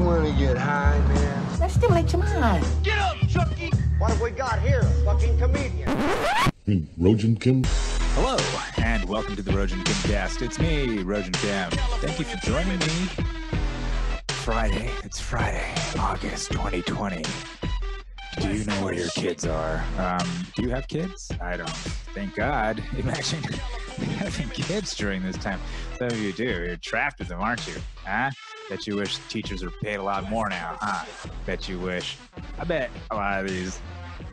You want to get high, man? Let's stimulate your mind. Get up, Chucky! What have we got here? A fucking comedian. Hmm, Rogin Kim. Hello, and welcome to the Rogin Kim cast. It's me, Rogin Kim. Thank you for joining me. Friday, it's Friday, August 2020. Do you know where your kids are? Um, do you have kids? I don't. Thank God. Imagine having kids during this time. Some of you do. You're trapped with them, aren't you? Huh? Bet you wish teachers are paid a lot more now, huh? Bet you wish. I bet a lot of these,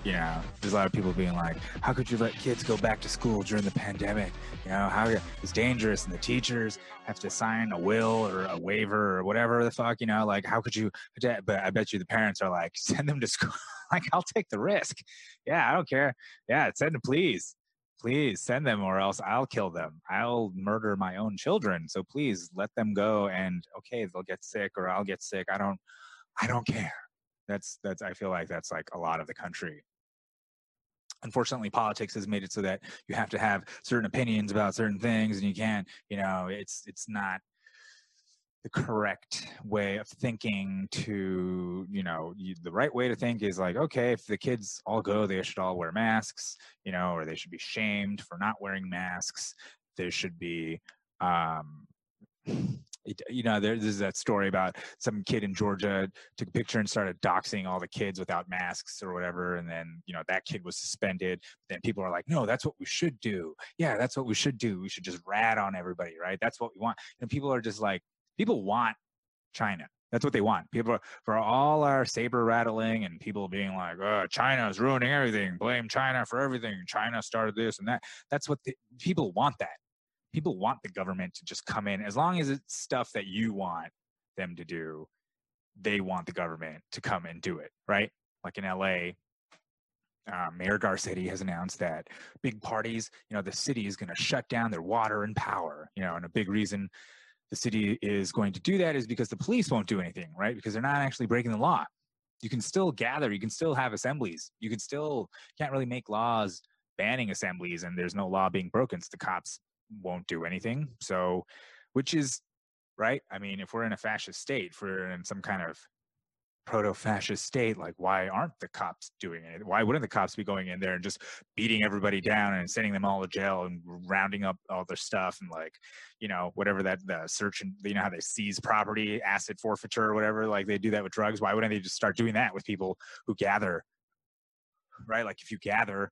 you know, there's a lot of people being like, how could you let kids go back to school during the pandemic? You know, how it's dangerous and the teachers have to sign a will or a waiver or whatever the fuck, you know, like how could you, but I bet you the parents are like, send them to school. like, I'll take the risk. Yeah, I don't care. Yeah, send them, please please send them or else I'll kill them. I'll murder my own children. So please let them go and okay, they'll get sick or I'll get sick. I don't I don't care. That's that's I feel like that's like a lot of the country. Unfortunately, politics has made it so that you have to have certain opinions about certain things and you can't, you know, it's it's not the correct way of thinking to you know you, the right way to think is like okay if the kids all go they should all wear masks you know or they should be shamed for not wearing masks. There should be um it, you know there's that story about some kid in georgia took a picture and started doxing all the kids without masks or whatever and then you know that kid was suspended. Then people are like no that's what we should do. Yeah that's what we should do. We should just rat on everybody right? That's what we want. And people are just like people want China. That's what they want. People for all our saber rattling and people being like, oh, China is ruining everything. Blame China for everything. China started this and that. That's what the, people want. That people want the government to just come in as long as it's stuff that you want them to do. They want the government to come and do it, right? Like in LA, uh, Mayor Garcetti has announced that big parties, you know, the city is going to shut down their water and power, you know, and a big reason the city is going to do that is because the police won't do anything, right? Because they're not actually breaking the law. You can still gather, you can still have assemblies, you can still can't really make laws banning assemblies, and there's no law being broken. So the cops won't do anything. So, which is right. I mean, if we're in a fascist state, if we're in some kind of proto-fascist state like why aren't the cops doing it why wouldn't the cops be going in there and just beating everybody down and sending them all to jail and rounding up all their stuff and like you know whatever that the search and you know how they seize property asset forfeiture or whatever like they do that with drugs why wouldn't they just start doing that with people who gather right like if you gather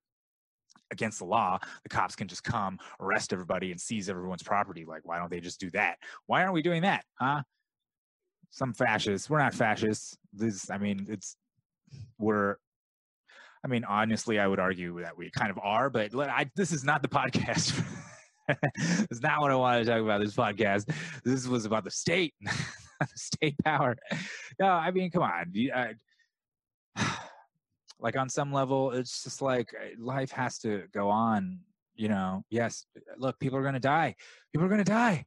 against the law, the cops can just come, arrest everybody, and seize everyone's property. Like, why don't they just do that? Why aren't we doing that? Huh? Some fascists. We're not fascists. This, I mean, it's we're. I mean, honestly, I would argue that we kind of are, but I, this is not the podcast. it's not what I wanted to talk about. This podcast. This was about the state, state power. No, I mean, come on. I, like on some level, it's just like uh, life has to go on. You know, yes. Look, people are going to die. People are going to die.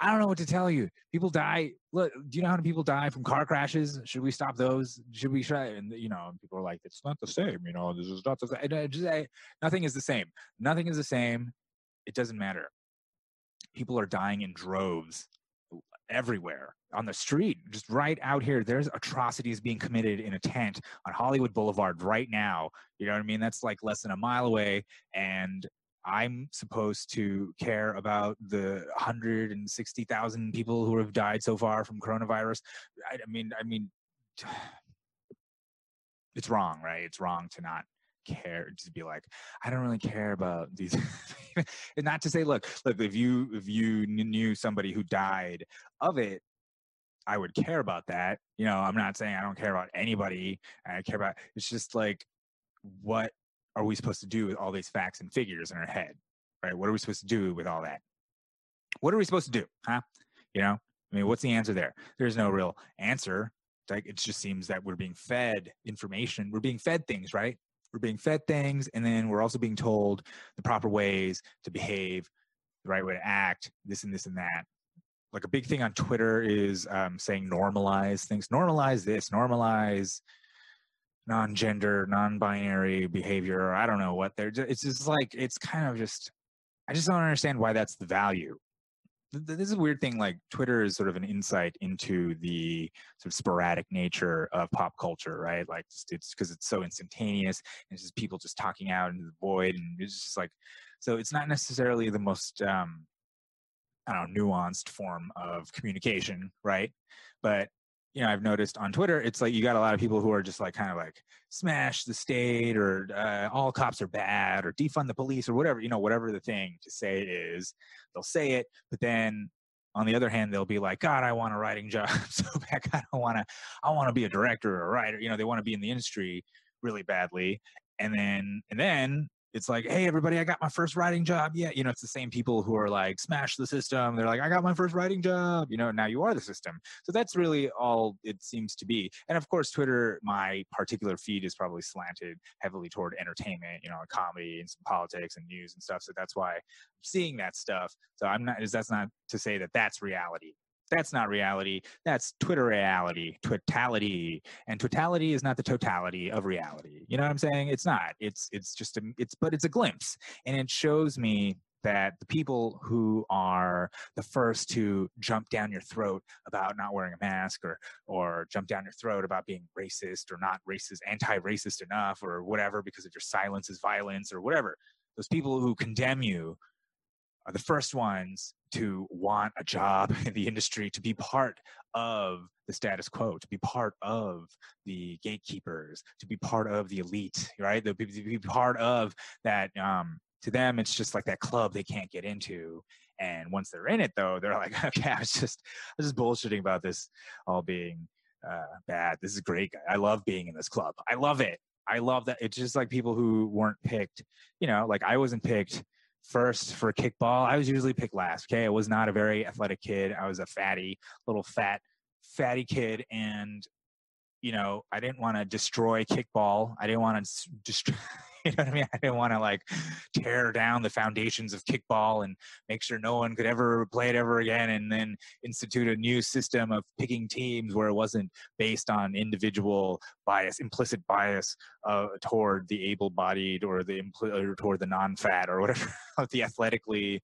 I don't know what to tell you. People die. Look, do you know how many people die from car crashes? Should we stop those? Should we try? And you know, people are like, it's not the same. You know, this is not the same. Uh, just, I, nothing is the same. Nothing is the same. It doesn't matter. People are dying in droves everywhere on the street, just right out here. There's atrocities being committed in a tent on Hollywood Boulevard right now. You know what I mean? That's like less than a mile away, and I'm supposed to care about the 160,000 people who have died so far from coronavirus. I, I mean, I mean, it's wrong, right? It's wrong to not care to be like i don't really care about these and not to say look look if you if you knew somebody who died of it i would care about that you know i'm not saying i don't care about anybody i care about it's just like what are we supposed to do with all these facts and figures in our head? Right? What are we supposed to do with all that? What are we supposed to do? Huh? You know, I mean, what's the answer there? There's no real answer. Like it just seems that we're being fed information. We're being fed things, right? We're being fed things, and then we're also being told the proper ways to behave, the right way to act, this and this and that. Like a big thing on Twitter is um, saying normalize things, normalize this, normalize non-gender, non-binary behavior. or I don't know what they're. just, It's just like it's kind of just. I just don't understand why that's the value. th- th- this is a weird thing. Like Twitter is sort of an insight into the sort of sporadic nature of pop culture, right? Like it's because it's so instantaneous. And it's just people just talking out into the void, and it's just like so. It's not necessarily the most um, I don't know nuanced form of communication, right? But you know, I've noticed on Twitter, it's like you got a lot of people who are just like kind of like smash the state or uh, all cops are bad or defund the police or whatever, you know, whatever the thing to say is, they'll say it, but then on the other hand, they'll be like, God, I want a writing job so bad. I don't want to, I want to be a director or a writer. You know, they want to be in the industry really badly. And then, and then it's like, hey, everybody, I got my first writing job. Yeah, you know, it's the same people who are like, smash the system. They're like, I got my first writing job. You know, now you are the system. So that's really all it seems to be. And of course, Twitter, my particular feed is probably slanted heavily toward entertainment, you know, comedy and some politics and news and stuff. So that's why I'm seeing that stuff. So I'm not, that's not to say that that's reality. That's not reality. That's Twitter reality, twitality. And twitality is not the totality of reality. You know what I'm saying? It's not. It's it's just a it's but it's a glimpse. And it shows me that the people who are the first to jump down your throat about not wearing a mask or or jump down your throat about being racist or not racist anti-racist enough or whatever because of your silence is violence or whatever those people who condemn you are the first ones to want a job in the industry, to be part of the status quo, to be part of the gatekeepers, to be part of the elite, right? To be part of that. Um, to them, it's just like that club they can't get into. And once they're in it, though, they're like, okay, I was just, I was just bullshitting about this all being uh, bad. This is great. I love being in this club. I love it. I love that. It's just like people who weren't picked. You know, like I wasn't picked first for kickball. I was usually picked last. Okay, I was not a very athletic kid. I was a fatty, little fat, fatty kid, and you know, I didn't want to destroy kickball. I didn't want to destroy. You know what I mean? I didn't want to like tear down the foundations of kickball and make sure no one could ever play it ever again, and then institute a new system of picking teams where it wasn't based on individual bias, implicit bias uh, toward the able-bodied or the impl- or toward the non-fat or whatever, the athletically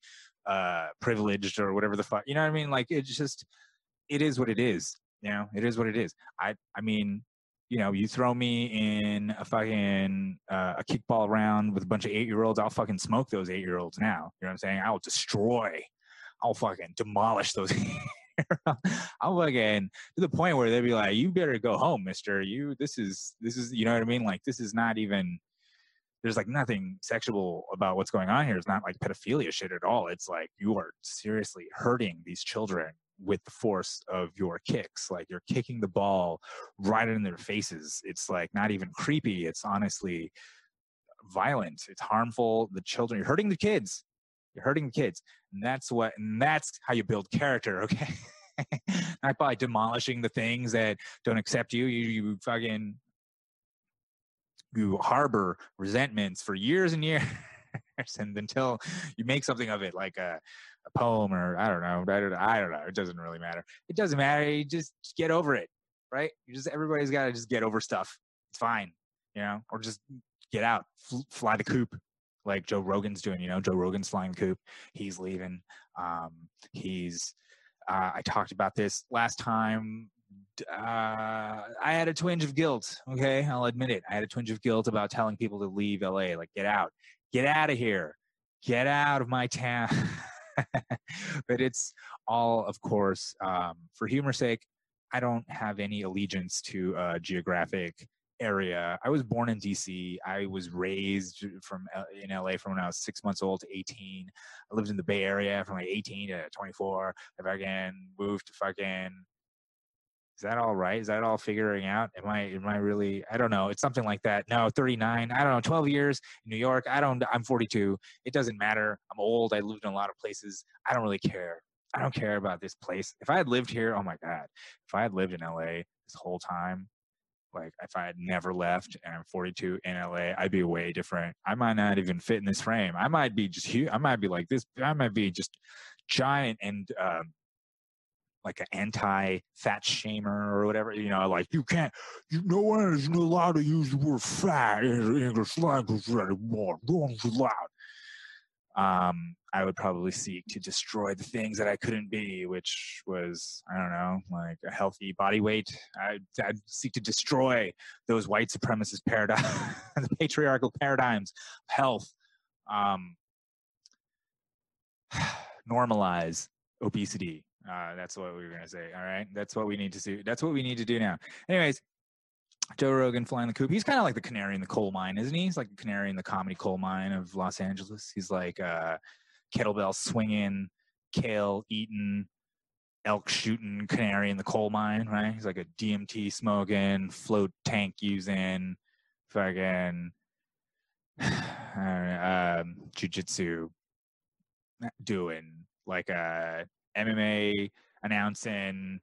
uh, privileged or whatever the fuck. You know what I mean? Like it's just, it is what it is. You know, it is what it is. I, I mean, you know, you throw me in a fucking uh, a kickball round with a bunch of eight year olds, I'll fucking smoke those eight year olds now. You know what I'm saying? I'll destroy, I'll fucking demolish those. I'll fucking to the point where they'd be like, "You better go home, Mister. You this is this is you know what I mean? Like this is not even." There's like nothing sexual about what's going on here. It's not like pedophilia shit at all. It's like you are seriously hurting these children with the force of your kicks. Like you're kicking the ball right in their faces. It's like not even creepy. It's honestly violent. It's harmful. The children, you're hurting the kids. You're hurting the kids. And that's what, and that's how you build character, okay? not by demolishing the things that don't accept you. You, you fucking, you harbor resentments for years and years. and until you make something of it, like a, a poem or I don't know, I don't, I don't know. It doesn't really matter. It doesn't matter. You just, get over it, right? You just everybody's got to just get over stuff. It's fine, you know, or just get out, fly the coop, like Joe Rogan's doing. You know, Joe Rogan's flying the coop. He's leaving. Um, he's. Uh, I talked about this last time. Uh, I had a twinge of guilt. Okay, I'll admit it. I had a twinge of guilt about telling people to leave LA. Like, get out, get out of here, get out of my town. but it's all, of course, um, for humor's sake. I don't have any allegiance to a geographic area. I was born in DC. I was raised from in LA from when I was six months old to 18. I lived in the Bay Area from like 18 to 24. I fucking moved to fucking. Is that all right? Is that all figuring out? Am I am I really? I don't know. It's something like that. No, 39. I don't know. 12 years in New York. I don't. I'm 42. It doesn't matter. I'm old. I lived in a lot of places. I don't really care. I don't care about this place. If I had lived here, oh my god. If I had lived in LA this whole time, like if I had never left and I'm 42 in LA, I'd be way different. I might not even fit in this frame. I might be just huge. I might be like this. I might be just giant and um, like an anti-fat shamer or whatever. You know, like you can't. You no one is allowed to use the word fat in English language anymore. No one's allowed. Um, I would probably seek to destroy the things that I couldn't be, which was, I don't know, like a healthy body weight. I'd, I'd seek to destroy those white supremacist paradigms, the patriarchal paradigms of health. Um, normalize obesity. Uh, that's what we were going to say. All right. That's what we need to see. That's what we need to do now. Anyways, Joe Rogan flying the coop. He's kind of like the canary in the coal mine, isn't he? He's like the canary in the comedy coal mine of Los Angeles. He's like uh, kettlebell swinging, kale eating, elk shooting canary in the coal mine, right? He's like a DMT smoking, float tank using, fucking uh, um, jujitsu doing, like a MMA announcing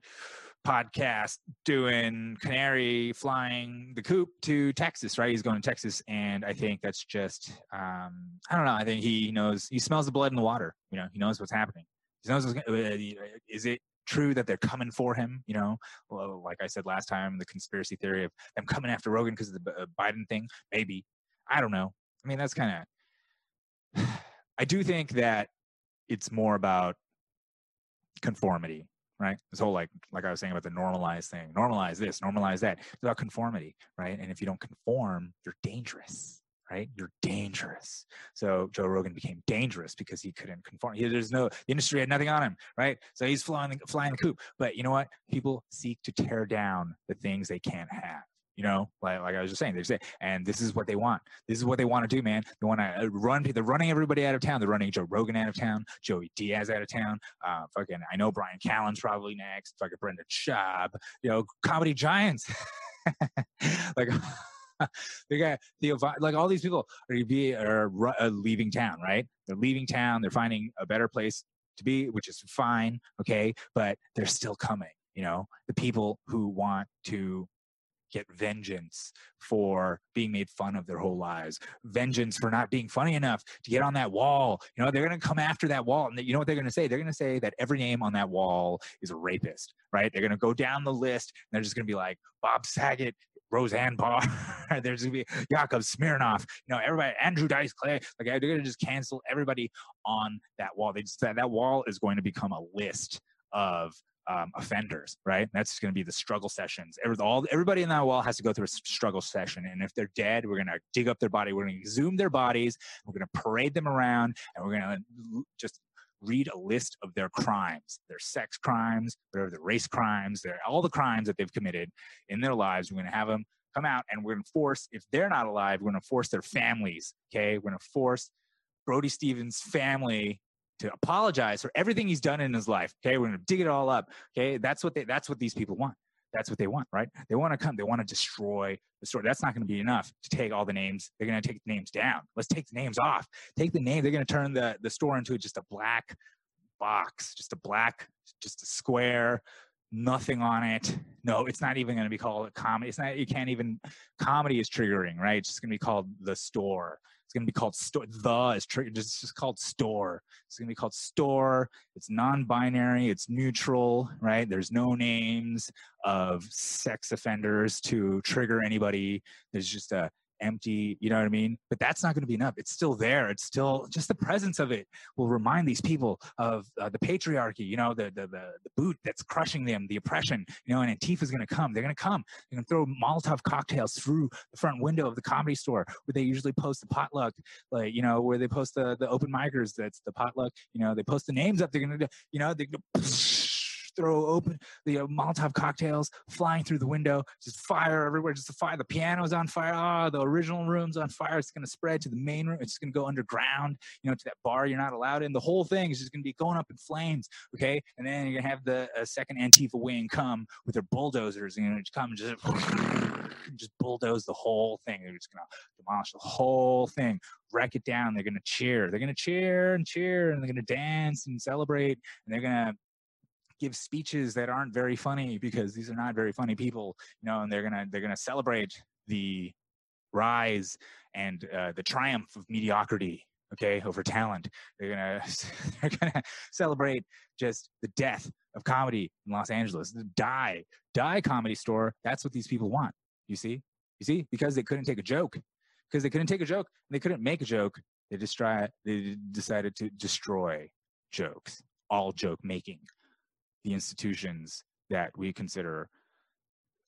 podcast doing canary flying the coop to texas right? He's going to texas and i think that's just um, i don't know. I think he knows he smells the blood in the water you know? He knows what's happening. He knows what's, uh, is it true that they're coming for him you know? Well, like i said last time the conspiracy theory of them coming after rogan because of the uh, biden thing maybe. I don't know. I mean that's kind of i do think that it's more about conformity right? This whole like like I was saying about the normalize thing, normalize this, normalize that. It's about conformity, right? And if you don't conform, you're dangerous, right? You're dangerous. So Joe Rogan became dangerous because he couldn't conform. He, there's no the industry had nothing on him, right? So he's flying flying the coop. But you know what? People seek to tear down the things they can't have. You know, like, like I was just saying, they say, and this is what they want. This is what they want to do, man. They want to uh, run. They're running everybody out of town. They're running Joe Rogan out of town, Joey Diaz out of town. Uh, fucking, I know Brian Callen's probably next. Fucking Brendan Schaub. You know, comedy giants. like. they got the like all these people are be are, are leaving town, right? They're leaving town. They're finding a better place to be, which is fine, okay. But they're still coming. You know, the people who want to get vengeance for being made fun of their whole lives, vengeance for not being funny enough to get on that wall. You know, they're going to come after that wall. And you know what they're going to say? They're going to say that every name on that wall is a rapist, right? They're going to go down the list and they're just going to be like Bob Saget, Roseanne Barr. There's gonna be Yakov Smirnoff. You know, everybody. Andrew Dice Clay. Like they're gonna just cancel everybody on that wall. They just that that wall is going to become a list of um, offenders, right? That's going to be the struggle sessions. Every, all, everybody in that wall has to go through a struggle session. And if they're dead, we're going to dig up their body. We're going to exhume their bodies. We're going to parade them around and we're going to just read a list of their crimes, their sex crimes, whatever the race crimes, their, all the crimes that they've committed in their lives. We're going to have them come out and we're going to force, if they're not alive, we're going to force their families. Okay. We're going to force Brody Stevens' family to apologize for everything he's done in his life. Okay, we're gonna dig it all up. Okay, that's what they that's what these people want. That's what they want, right? They want to come. They want to destroy the store. That's not going to be enough to take all the names. They're going to take the names down. Let's take the names off. Take the name. They're going to turn the the store into just a black box, just a black, just a square, nothing on it. No, it's not even going to be called a comedy. It's not. You can't even. Comedy is triggering, right? It's just going to be called the store. It's going to be called store. The is tr- just, just called store. It's going to be called store. It's non-binary. It's neutral, right? There's no names of sex offenders to trigger anybody. There's just a empty, you know what I mean? But that's not going to be enough. It's still there. It's still just the presence of it will remind these people of uh, the patriarchy, you know, the, the, the, the, boot that's crushing them, the oppression, you know, and Antifa's going to come. They're going to come. They're going to throw Molotov cocktails through the front window of the comedy store where they usually post the potluck, like, you know, where they post the, the open micers. That's the potluck, you know, they post the names up. They're going to, you know, they're going to throw open the uh, Molotov cocktails flying through the window, just fire everywhere, just the fire. The piano's on fire. Oh, the original room's on fire. It's going to spread to the main room. It's going to go underground, you know, to that bar you're not allowed in. The whole thing is just going to be going up in flames. Okay. And then you're going to have the uh, second Antifa wing come with their bulldozers and come and just, just bulldoze the whole thing. They're just going to demolish the whole thing wreck it down. They're going to cheer. They're going to cheer and cheer and they're going to dance and celebrate. And they're going to give speeches that aren't very funny because these are not very funny people, you know, and they're gonna they're gonna celebrate the rise and uh, the triumph of mediocrity okay over talent. They're gonna they're gonna celebrate just the death of comedy in los angeles. Die die comedy store. That's what these people want you see? You see? Because they couldn't take a joke. Because they couldn't take a joke they couldn't make a joke They destroy. They decided to destroy jokes, all joke making, the institutions that we consider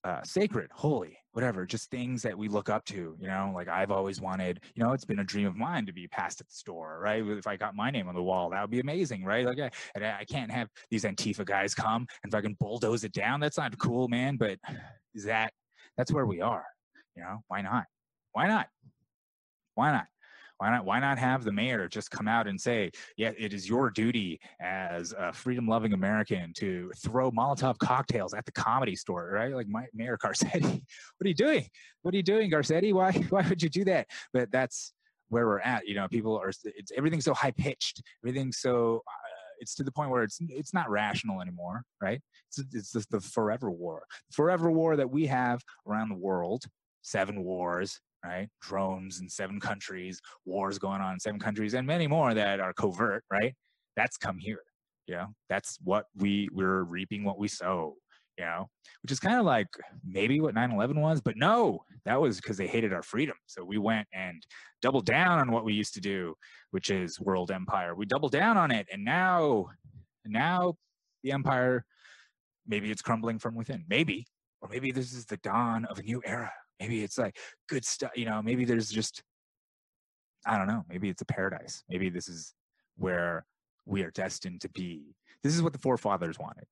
uh, sacred, holy, whatever, just things that we look up to. You know, like I've always wanted. You know, it's been a dream of mine to be passed at the store, right? If I got my name on the wall, that would be amazing, right? Like, I, and I can't have these Antifa guys come and fucking bulldoze it down. That's not cool, man. But is that that's where we are? You know, why not? Why not? Why not? Why not? Why not have the mayor just come out and say, "Yeah, it is your duty as a freedom-loving American to throw Molotov cocktails at the comedy store." Right? Like my, Mayor Garcetti, what are you doing? What are you doing, Garcetti? Why? Why would you do that? But that's where we're at. You know, people are. It's everything's so high-pitched. Everything's so. Uh, it's to the point where it's it's not rational anymore, right? It's it's the forever war, forever war that we have around the world. Seven wars, right? Drones in seven countries, wars going on in seven countries, and many more that are covert, right? That's come here. You know, that's what we we're reaping what we sow. You know, which is kind of like maybe what 9/11 was, but no, that was because they hated our freedom. So we went and doubled down on what we used to do, which is world empire. We doubled down on it, and now, now the empire, maybe it's crumbling from within. Maybe, or maybe this is the dawn of a new era maybe it's like good stuff you know maybe there's just i don't know maybe it's a paradise. Maybe this is where we are destined to be. This is what the forefathers wanted.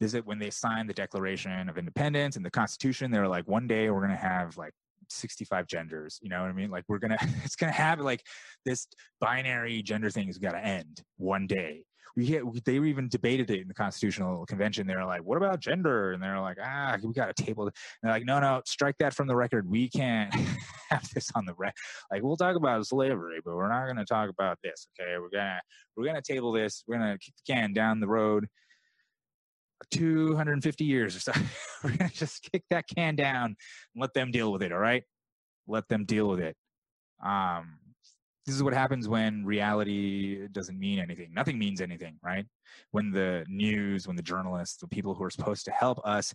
This is when they signed the declaration of independence and the constitution they were like one day we're going to have like 65 genders you know what i mean? Like we're gonna it's gonna have like this binary gender thing got to end one day we hit, they even debated it in the constitutional convention. They were like, "What about gender?" And they're like, "Ah, we got a table." And they're like, "No, no, strike that from the record. We can't have this on the record. Like, we'll talk about slavery, but we're not going to talk about this. Okay, we're gonna we're gonna table this. We're gonna kick the can down the road." 250 years or so. We're to just kick that can down and let them deal with it. All right. Let them deal with it. Um, this is what happens when reality doesn't mean anything. Nothing means anything, right? When the news, when the journalists, the people who are supposed to help us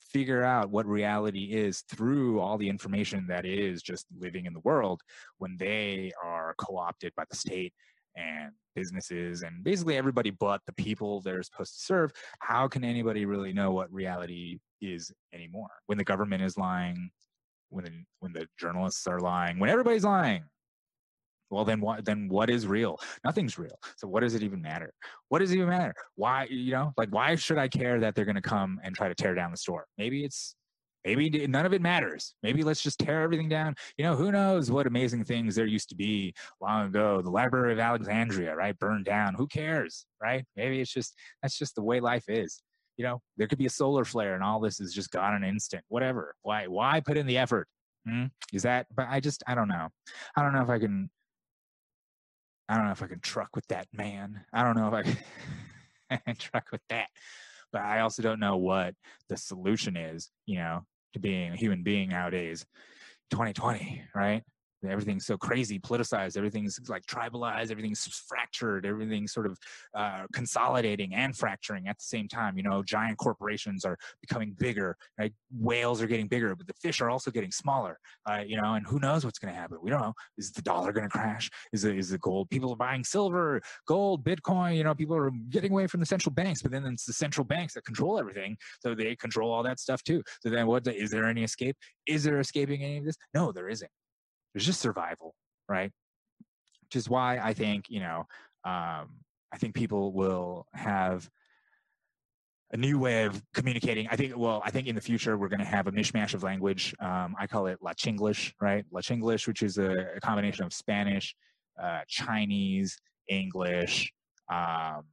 figure out what reality is through all the information that is just living in the world, when they are co opted by the state and businesses and basically everybody but the people they're supposed to serve, how can anybody really know what reality is anymore? When the government is lying, when the, when the journalists are lying, when everybody's lying, well then what then what is real? Nothing's real. So what does it even matter? What does it even matter? Why you know like why should i care that they're going to come and try to tear down the store? Maybe it's maybe none of it matters. Maybe let's just tear everything down. You know who knows what amazing things there used to be long ago? The library of alexandria right? Burned down. Who cares right? Maybe it's just that's just the way life is. You know there could be a solar flare and all this is just gone in an instant. Whatever. Why why put in the effort? Hmm? is that but i just i don't know. I don't know if i can I don't know if I can truck with that man. I don't know if I can truck with that. But I also don't know what the solution is, you know, to being a human being nowadays. 2020, right? Everything's so crazy politicized everything's like tribalized everything's fractured everything's sort of uh, consolidating and fracturing at the same time you know giant corporations are becoming bigger right? Whales are getting bigger but the fish are also getting smaller uh, you know and who knows what's going to happen? We don't know. Is the dollar going to crash? Is it is the gold people are buying silver gold bitcoin you know people are getting away from the central banks but then it's the central banks that control everything so they control all that stuff too. So then what is there any escape? Is there escaping any of this? No there isn't there's just survival, right? Which is why I think, you know, um, I think people will have a new way of communicating. I think, well, I think in the future we're going to have a mishmash of language. Um, I call it La Chinglish, right? La Chinglish, which is a, a combination of Spanish, uh, Chinese, English, um,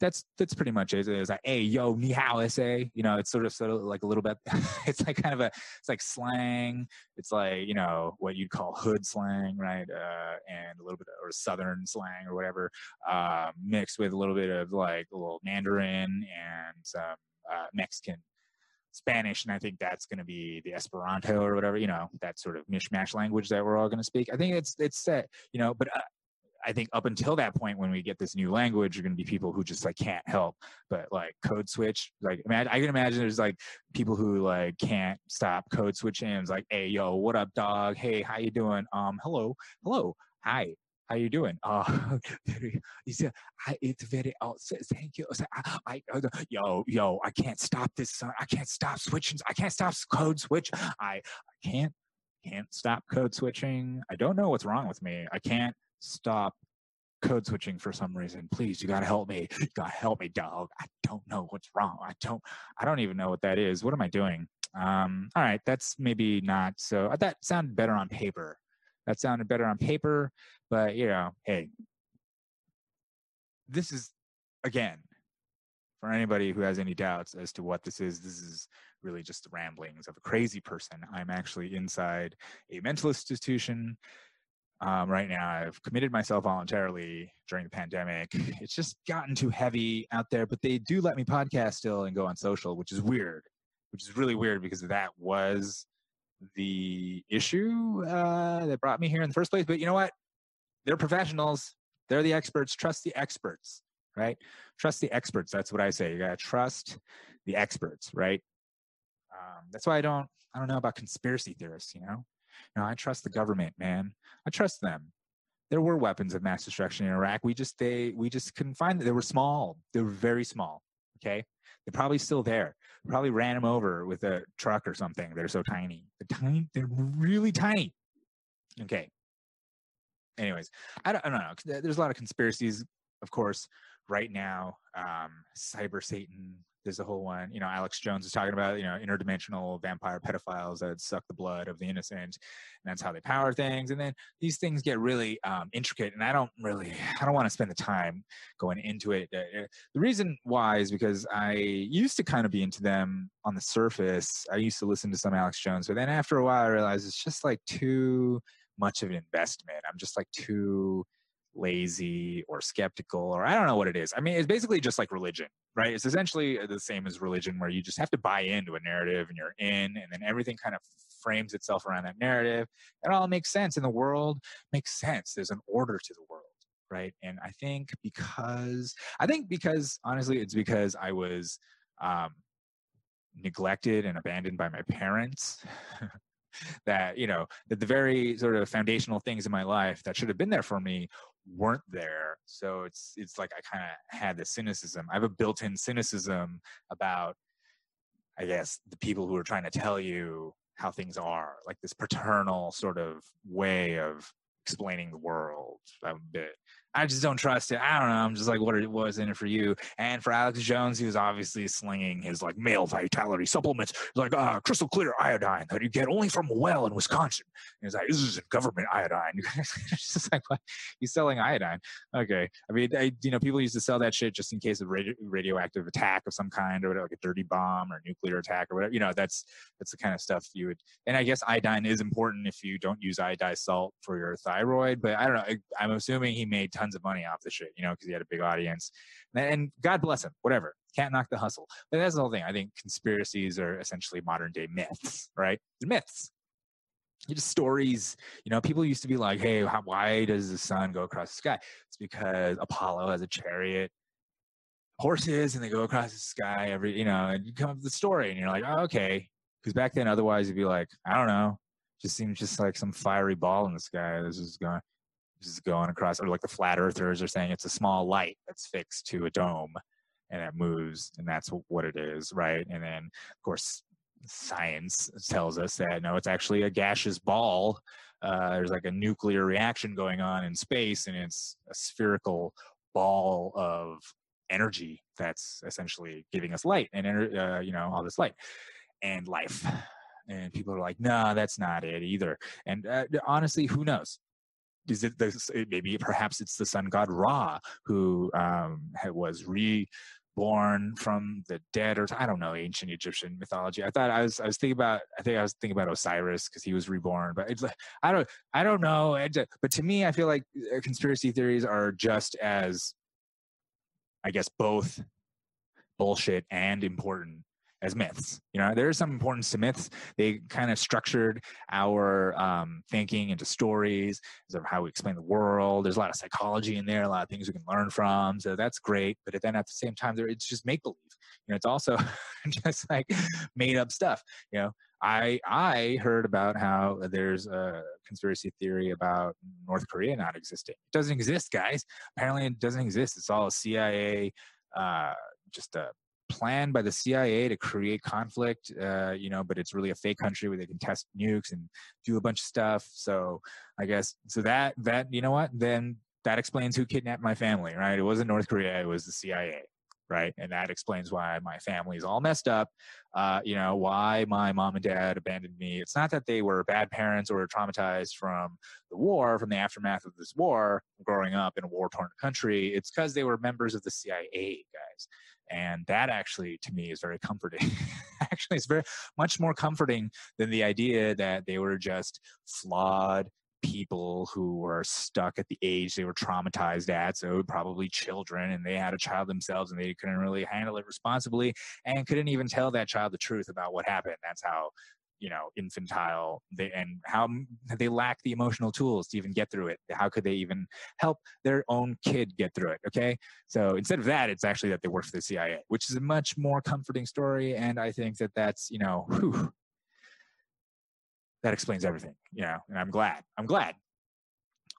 that's that's pretty much it. It's like, hey, yo, ni hao, say. You know, it's sort of sort of like a little bit. it's like kind of a, it's like slang. It's like you know what you'd call hood slang, right? Uh, and a little bit or southern slang or whatever, uh, mixed with a little bit of like a little Mandarin and uh, Mexican. Spanish, and I think that's going to be the Esperanto or whatever, you know, that sort of mishmash language that we're all going to speak. I think it's it's set, you know, but uh, I think up until that point, when we get this new language, are going to be people who just like can't help but like code switch. Like, I can imagine there's like people who like can't stop code switching. It's like, hey, yo, what up, dog? Hey, how you doing? Um, hello, hello, hi. how you doing? Uh, very, I, it's very, oh, thank you. I, I, uh, yo, yo, I can't stop this. Son. I can't stop switching. I can't stop code switch. I, I can't, can't stop code switching. I don't know what's wrong with me. I can't stop code switching for some reason. Please, you gotta help me. You gotta help me, dog. I don't know what's wrong. I don't, I don't even know what that is. What am I doing? Um, all right, that's maybe not so. Uh, that sounded better on paper. That sounded better on paper, but you know, hey, this is again for anybody who has any doubts as to what this is. This is really just the ramblings of a crazy person. I'm actually inside a mental institution um, right now. I've committed myself voluntarily during the pandemic. It's just gotten too heavy out there, but they do let me podcast still and go on social, which is weird which is really weird because that was the issue uh, that brought me here in the first place. But you know what? They're professionals. They're the experts. Trust the experts, right? Trust the experts. That's what I say. You gotta trust the experts, right? Um, that's why I don't. I don't know about conspiracy theorists. You know, know, I trust the government, man. I trust them. There were weapons of mass destruction in Iraq. We just they we just couldn't find them. They were small. They were very small. Okay, they're probably still there. Probably ran them over with a truck or something. They're so tiny. They're tiny. They're really tiny. Okay. Anyways, I don't, I don't know. There's a lot of conspiracies, of course, right now. Um, Cyber Satan, there's a whole one. You know, Alex Jones is talking about you know interdimensional vampire pedophiles that suck the blood of the innocent, and that's how they power things. And then these things get really um, intricate, and I don't really, I don't want to spend the time going into it. Uh, uh, the reason why is because I used to kind of be into them on the surface. I used to listen to some Alex Jones, but then after a while, I realized it's just like too much of an investment. I'm just like too lazy or skeptical or I don't know what it is. I mean, it's basically just like religion, right? It's essentially the same as religion where you just have to buy into a narrative and you're in and then everything kind of frames itself around that narrative. It all makes sense and the world makes sense. There's an order to the world, right? And I think because I think because honestly it's because I was um neglected and abandoned by my parents. that you know that the very sort of foundational things in my life that should have been there for me weren't there so it's it's like i kind of had this cynicism i have a built-in cynicism about i guess the people who are trying to tell you how things are like this paternal sort of way of explaining the world a bit I just don't trust it. I don't know. I'm just like, what it was in it for you. And for Alex Jones, he was obviously slinging his like male vitality supplements, like uh, crystal clear iodine that you get only from a well in Wisconsin. And he's like, this is government iodine. just like, what? He's selling iodine. Okay. I mean, I, you know, people used to sell that shit just in case of radio, radioactive attack of some kind or whatever, like a dirty bomb or nuclear attack or whatever. You know, that's that's the kind of stuff you would. And I guess iodine is important if you don't use iodized salt for your thyroid. But I don't know. I, I'm assuming he made tons tons of money off the shit, you know, because he had a big audience. And God bless him, whatever. Can't knock the hustle. But that's the whole thing. I think conspiracies are essentially modern day myths, right? They're myths. Just stories, you know. People used to be like, "Hey, how, why does the sun go across the sky?" It's because Apollo has a chariot, horses, and they go across the sky every, you know. And you come up with the story, and you're like, "Oh, okay." Because back then, otherwise, you'd be like, "I don't know." Just seems just like some fiery ball in the sky. This is going is going across, or like the flat earthers are saying it's a small light that's fixed to a dome and it moves, and that's what it is, right? And then, of course, science tells us that no, it's actually a gaseous ball. Uh, there's like a nuclear reaction going on in space, and it's a spherical ball of energy that's essentially giving us light and uh, you know all this light and life and people are like no that's not it either and uh, honestly who knows is it this maybe perhaps it's the sun god Ra who um, was reborn from the dead or I don't know ancient Egyptian mythology. I thought I was I was thinking about I think I was thinking about Osiris because he was reborn, but it's like I don't I don't know. But to me, I feel like uh, conspiracy theories are just as I guess both bullshit and important as myths. You know, there is some importance to myths. They kind of structured our um, thinking into stories of how we explain the world. There's a lot of psychology in there, a lot of things we can learn from. So that's great. But then at the same time, it's just make believe. You know, it's also just like made up stuff. You know, I I heard about how there's a conspiracy theory about North Korea not existing. It doesn't exist, guys. Apparently, it doesn't exist. It's all a CIA, uh, just a plan by the CIA to create conflict. Uh, you know, but it's really a fake country where they can test nukes and do a bunch of stuff. So I guess so that that you know what then that explains who kidnapped my family, right? It wasn't North Korea, it was the CIA right? And that explains why my family is all messed up. Uh, you know, why my mom and dad abandoned me. It's not that they were bad parents or traumatized from the war, from the aftermath of this war, growing up in a war torn country. It's because they were members of the CIA, guys. And that actually, to me, is very comforting. actually, it's very much more comforting than the idea that they were just flawed people who were stuck at the age they were traumatized at, so probably children, and they had a child themselves and they couldn't really handle it responsibly and couldn't even tell that child the truth about what happened. That's how you know infantile they and how they lack the emotional tools to even get through it how could they even help their own kid get through it okay so instead of that it's actually that they work for the cia which is a much more comforting story and i think that that's you know whew, that explains everything, you know, and I'm glad. I'm glad.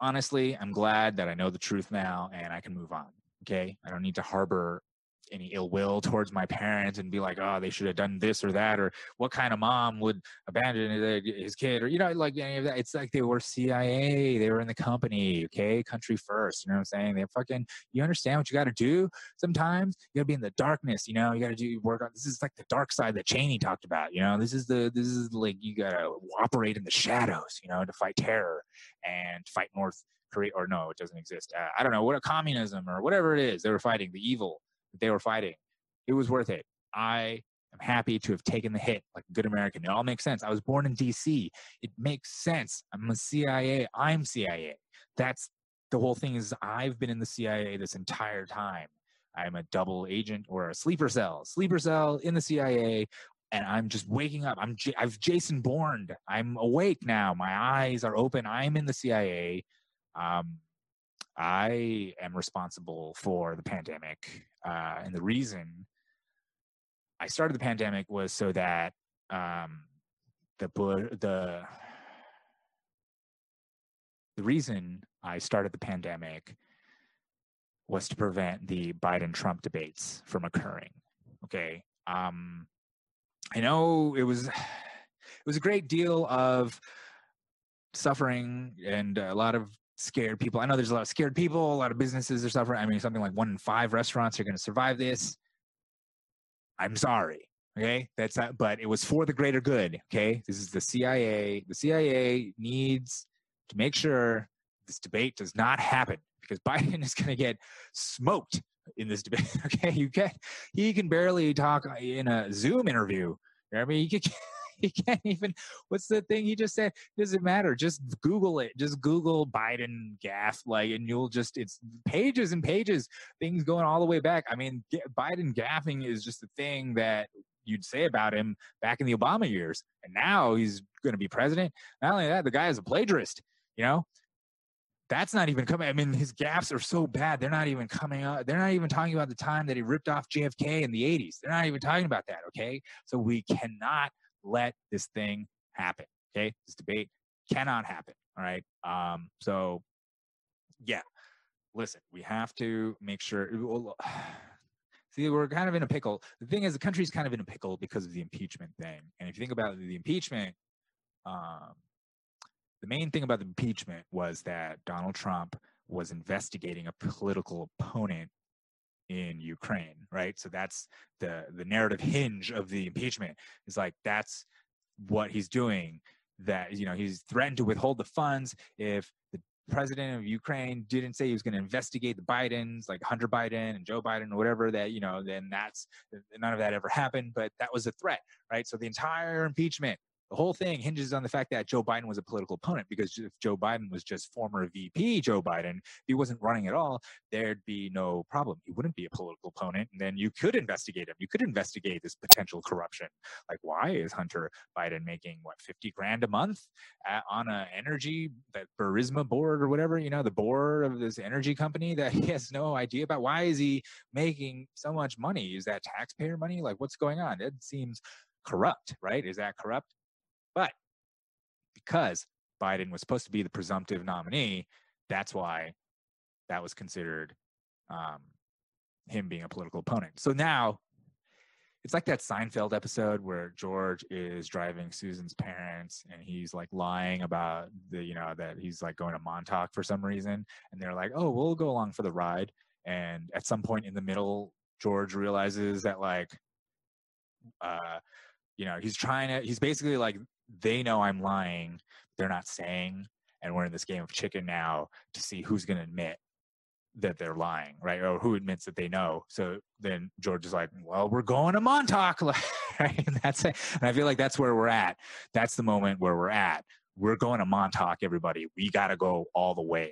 Honestly, I'm glad that I know the truth now and I can move on. Okay. I don't need to harbor any ill will towards my parents and be like, oh, they should have done this or that, or what kind of mom would abandon his kid, or you know, like any of that. It's like they were CIA, they were in the company, okay, country first. You know what I'm saying? They fucking, you understand what you got to do. Sometimes you got to be in the darkness. You know, you got to do work on. This is like the dark side that Cheney talked about. You know, this is the this is like you got to operate in the shadows. You know, to fight terror and fight North. Korea, or no, it doesn't exist. Uh, I don't know what a communism or whatever it is they were fighting, the evil they were fighting. It was worth it. I am happy to have taken the hit like a good American. It all makes sense. I was born in DC. It makes sense. I'm a CIA. I'm CIA. That's the whole thing is I've been in the CIA this entire time. I'm a double agent or a sleeper cell, sleeper cell in the CIA, and I'm just waking up. I'm J- I've Jason Bourne. I'm awake now. My eyes are open. I'm in the CIA. Um, I am responsible for the pandemic. Uh, and the reason I started the pandemic was so that um, the the the reason I started the pandemic was to prevent the Biden Trump debates from occurring. Okay. Um, I know it was it was a great deal of suffering and a lot of scared people. I know there's a lot of scared people, a lot of businesses are suffering. I mean, something like one in five restaurants are going to survive this. I'm sorry. Okay. That's that, but it was for the greater good. Okay. This is the CIA. The CIA needs to make sure this debate does not happen because Biden is going to get smoked in this debate. Okay. You can, he can barely talk in a Zoom interview. I mean, he can, he can't even. What's the thing he just said? Doesn't matter. Just Google it. Just Google Biden gaff, like, and you'll just it's pages and pages, things going all the way back. I mean, Biden gaffing is just a thing that you'd say about him back in the Obama years, and now he's going to be president. Not only that, the guy is a plagiarist. You know, that's not even coming. I mean, his gaps are so bad. They're not even coming up. They're not even talking about the time that he ripped off JFK in the 80s. They're not even talking about that. Okay. So we cannot let this thing happen. Okay, this debate cannot happen. All right. Um, so, yeah, listen, we have to make sure. See, we're kind of in a pickle. The thing is, the country's kind of in a pickle because of the impeachment thing. And if you think about the impeachment, um, the main thing about the impeachment was that Donald Trump was investigating a political opponent in Ukraine, right? So that's the the narrative hinge of the impeachment. Is like that's what he's doing. That you know he's threatened to withhold the funds if the president of Ukraine didn't say he was going to investigate the Bidens, like Hunter Biden and Joe Biden or whatever. That you know, then that's none of that ever happened. But that was a threat, right? So the entire impeachment the whole thing hinges on the fact that Joe Biden was a political opponent because if Joe Biden was just former VP Joe Biden, if he wasn't running at all, there'd be no problem. He wouldn't be a political opponent. And then you could investigate him. You could investigate this potential corruption. Like, why is Hunter Biden making what, 50 grand a month at, on an energy, that Burisma board or whatever, you know, the board of this energy company that he has no idea about? Why is he making so much money? Is that taxpayer money? Like, what's going on? It seems corrupt, right? Is that corrupt? But because Biden was supposed to be the presumptive nominee, that's why that was considered um, him being a political opponent. So now it's like that Seinfeld episode where George is driving Susan's parents and he's like lying about the, you know, that he's like going to Montauk for some reason. And they're like, oh, we'll go along for the ride. And at some point in the middle, George realizes that like, uh, you know, he's trying to, he's basically like, they know I'm lying. They're not saying. And we're in this game of chicken now to see who's going to admit that they're lying, right? Or who admits that they know. So then George is like, well, we're going to Montauk. right? And that's it. And I feel like that's where we're at. That's the moment where we're at. We're going to Montauk, everybody. We got to go all the way.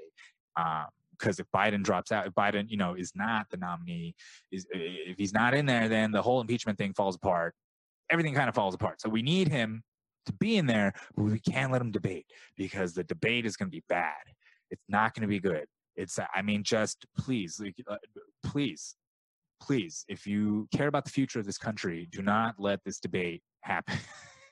Um, because if Biden drops out, if Biden, you know, is not the nominee, is if he's not in there, then the whole impeachment thing falls apart. Everything kind of falls apart. So we need him to be in there, but we can't let them debate because the debate is going to be bad. It's not going to be good. It's, I mean, just please, uh, please, please, if you care about the future of this country, do not let this debate happen.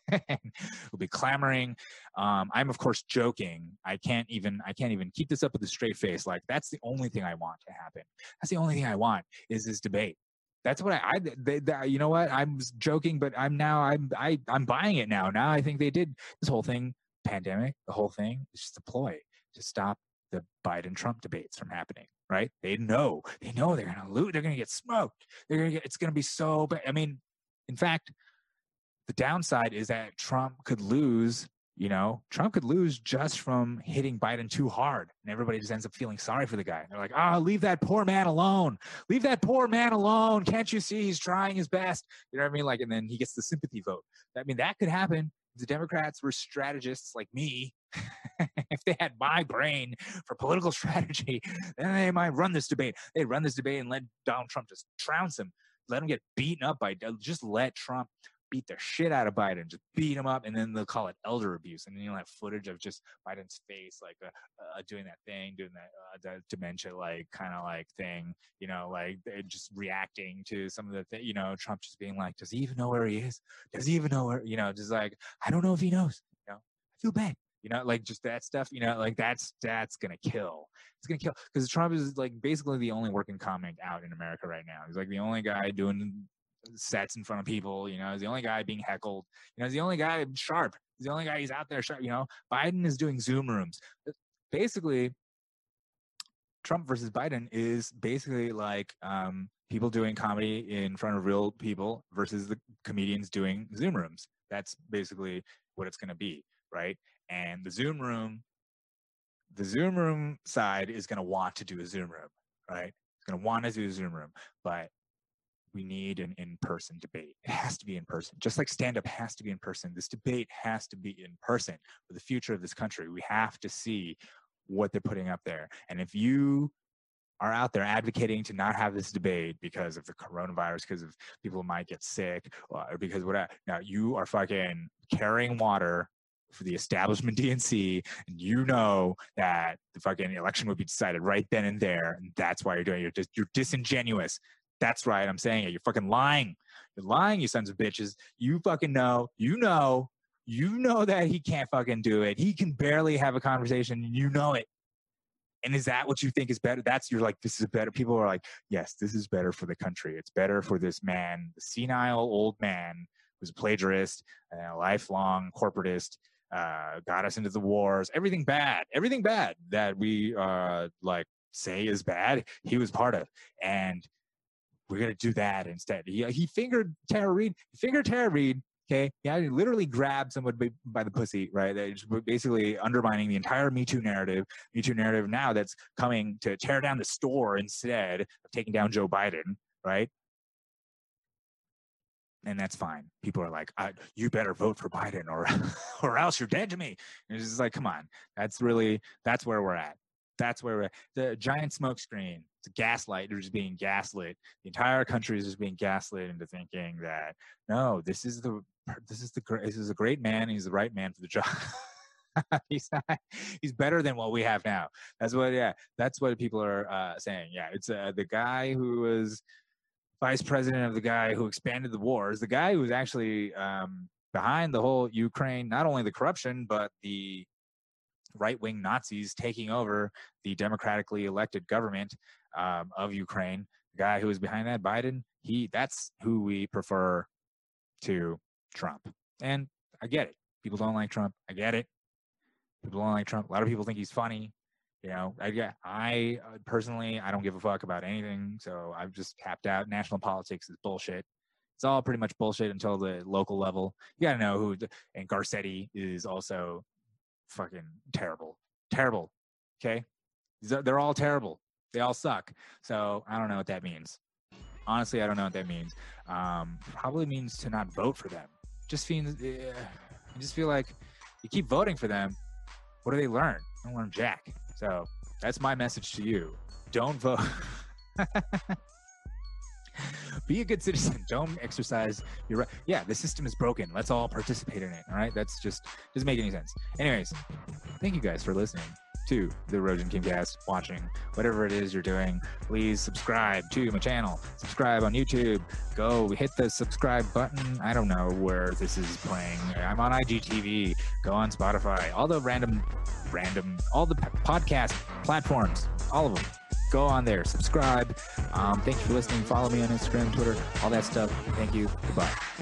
we'll be clamoring. Um, I'm of course joking. I can't even I can't even keep this up with a straight face. Like that's the only thing I want to happen. That's the only thing I want is this debate. That's what I, I they, they, you know what I'm joking, but I'm now I'm I I'm buying it now. Now I think they did this whole thing pandemic. The whole thing is just a ploy to stop the Biden Trump debates from happening, right? They know, they know they're to lose, they're to get smoked. They're to get, it's to be so bad. I mean, in fact, the downside is that Trump could lose, you know, Trump could lose just from hitting Biden too hard. And everybody just ends up feeling sorry for the guy. They're like, oh, leave that poor man alone. Leave that poor man alone. Can't you see he's trying his best? You know what I mean? Like, and then he gets the sympathy vote. I mean, that could happen. The Democrats were strategists like me if they had my brain for political strategy, then they might run this debate. They run this debate and let Donald Trump just trounce him, let him get beaten up by, just let Trump beat the shit out of Biden, just beat him up, and then they'll call it elder abuse. And then you'll have footage of just Biden's face, like uh, uh, doing that thing, doing that, uh, dementia like kind of like thing, you know, like just reacting to some of the, th- you know, Trump just being like, does he even know where he is? Does he even know where, you know, just like, I don't know if he knows, you know, I feel bad you know like just that stuff you know like that's that's gonna kill it's gonna kill because trump is like basically the only working comic out in america right now he's like the only guy doing sets in front of people you know he's the only guy being heckled you know he's the only guy sharp he's the only guy he's out there sharp you know? Biden is doing zoom rooms. Basically trump versus biden is basically like um, people doing comedy in front of real people versus the comedians doing zoom rooms. That's basically what it's going to be right? And the Zoom room, the Zoom room side is going to want to do a Zoom room, right? It's going to want to do a Zoom room, but we need an in-person debate. It has to be in person, just like stand-up has to be in person. This debate has to be in person for the future of this country. We have to see what they're putting up there, and if you are out there advocating to not have this debate because of the coronavirus, because of people might get sick, uh, or because what? Now you are fucking carrying water for the establishment DNC, and you know that the fucking election would be decided right then and there, and that's why you're doing it. You're just you're disingenuous. That's right. I'm saying it. You're fucking lying. You're lying, you sons of bitches. You fucking know. You know. You know that he can't fucking do it. He can barely have a conversation, and you know it. And is that what you think is better? That's you're like, this is better. People are like, yes, this is better for the country. It's better for this man, the senile old man who's a plagiarist, a lifelong corporatist, uh, got us into the wars, everything bad, everything bad that we uh, like say is bad, he was part of. And we're gonna do that instead. He he fingered Tara. He fingered Tara Reade. Okay, yeah, he literally grabbed someone by, the pussy, right? That's basically undermining the entire Me Too narrative. Me Too narrative now that's coming to tear down the store instead of taking down Joe Biden, right? and that's fine. People are like, "You better vote for Biden, or or else you're dead to me." And it's just like, come on, that's really that's where we're at. That's where we're at. the giant smoke screen. It's a gaslight. They're just being gaslit. The entire country is just being gaslit into thinking that no, this is the this is the this is a great man. He's the right man for the job. he's not, he's better than what we have now. That's what yeah. That's what people are uh, saying. Yeah, it's uh, the guy who was vice president of the guy who expanded the wars, the guy who was actually um, behind the whole Ukraine, not only the corruption, but the right wing Nazis taking over the democratically elected government um, of Ukraine. The guy who is behind that, Biden, he that's who we prefer to Trump. And I get it. People don't like Trump. I get it. People don't like Trump. A lot of people think he's funny. You know, I, get I uh, personally, I don't give a fuck about anything. So I've just tapped out. National politics is bullshit. It's all pretty much bullshit until the local level. You got to know who, and Garcetti is also fucking terrible. Terrible. Okay. They're all terrible. They all suck. So I don't know what that means. Honestly, I don't know what that means. Um, probably means to not vote for them. Just means, uh, I just feel like you keep voting for them. What do they learn? They don't learn jack. So that's my message to you. Don't vote. Be a good citizen. Don't exercise your right. Yeah, the system is broken. Let's all participate in it. All right. That's just doesn't make any sense. Anyways, thank you guys for listening to the Rogin Kimcast, watching whatever it is you're doing. Please subscribe to my channel. Subscribe on YouTube. Go hit the subscribe button. I don't know where this is playing. I'm on IGTV. Go on Spotify. All the random, random, all the podcast platforms. All of them go on there, subscribe. Um, thanks for listening. Follow me on Instagram, Twitter, all that stuff. Thank you. Goodbye.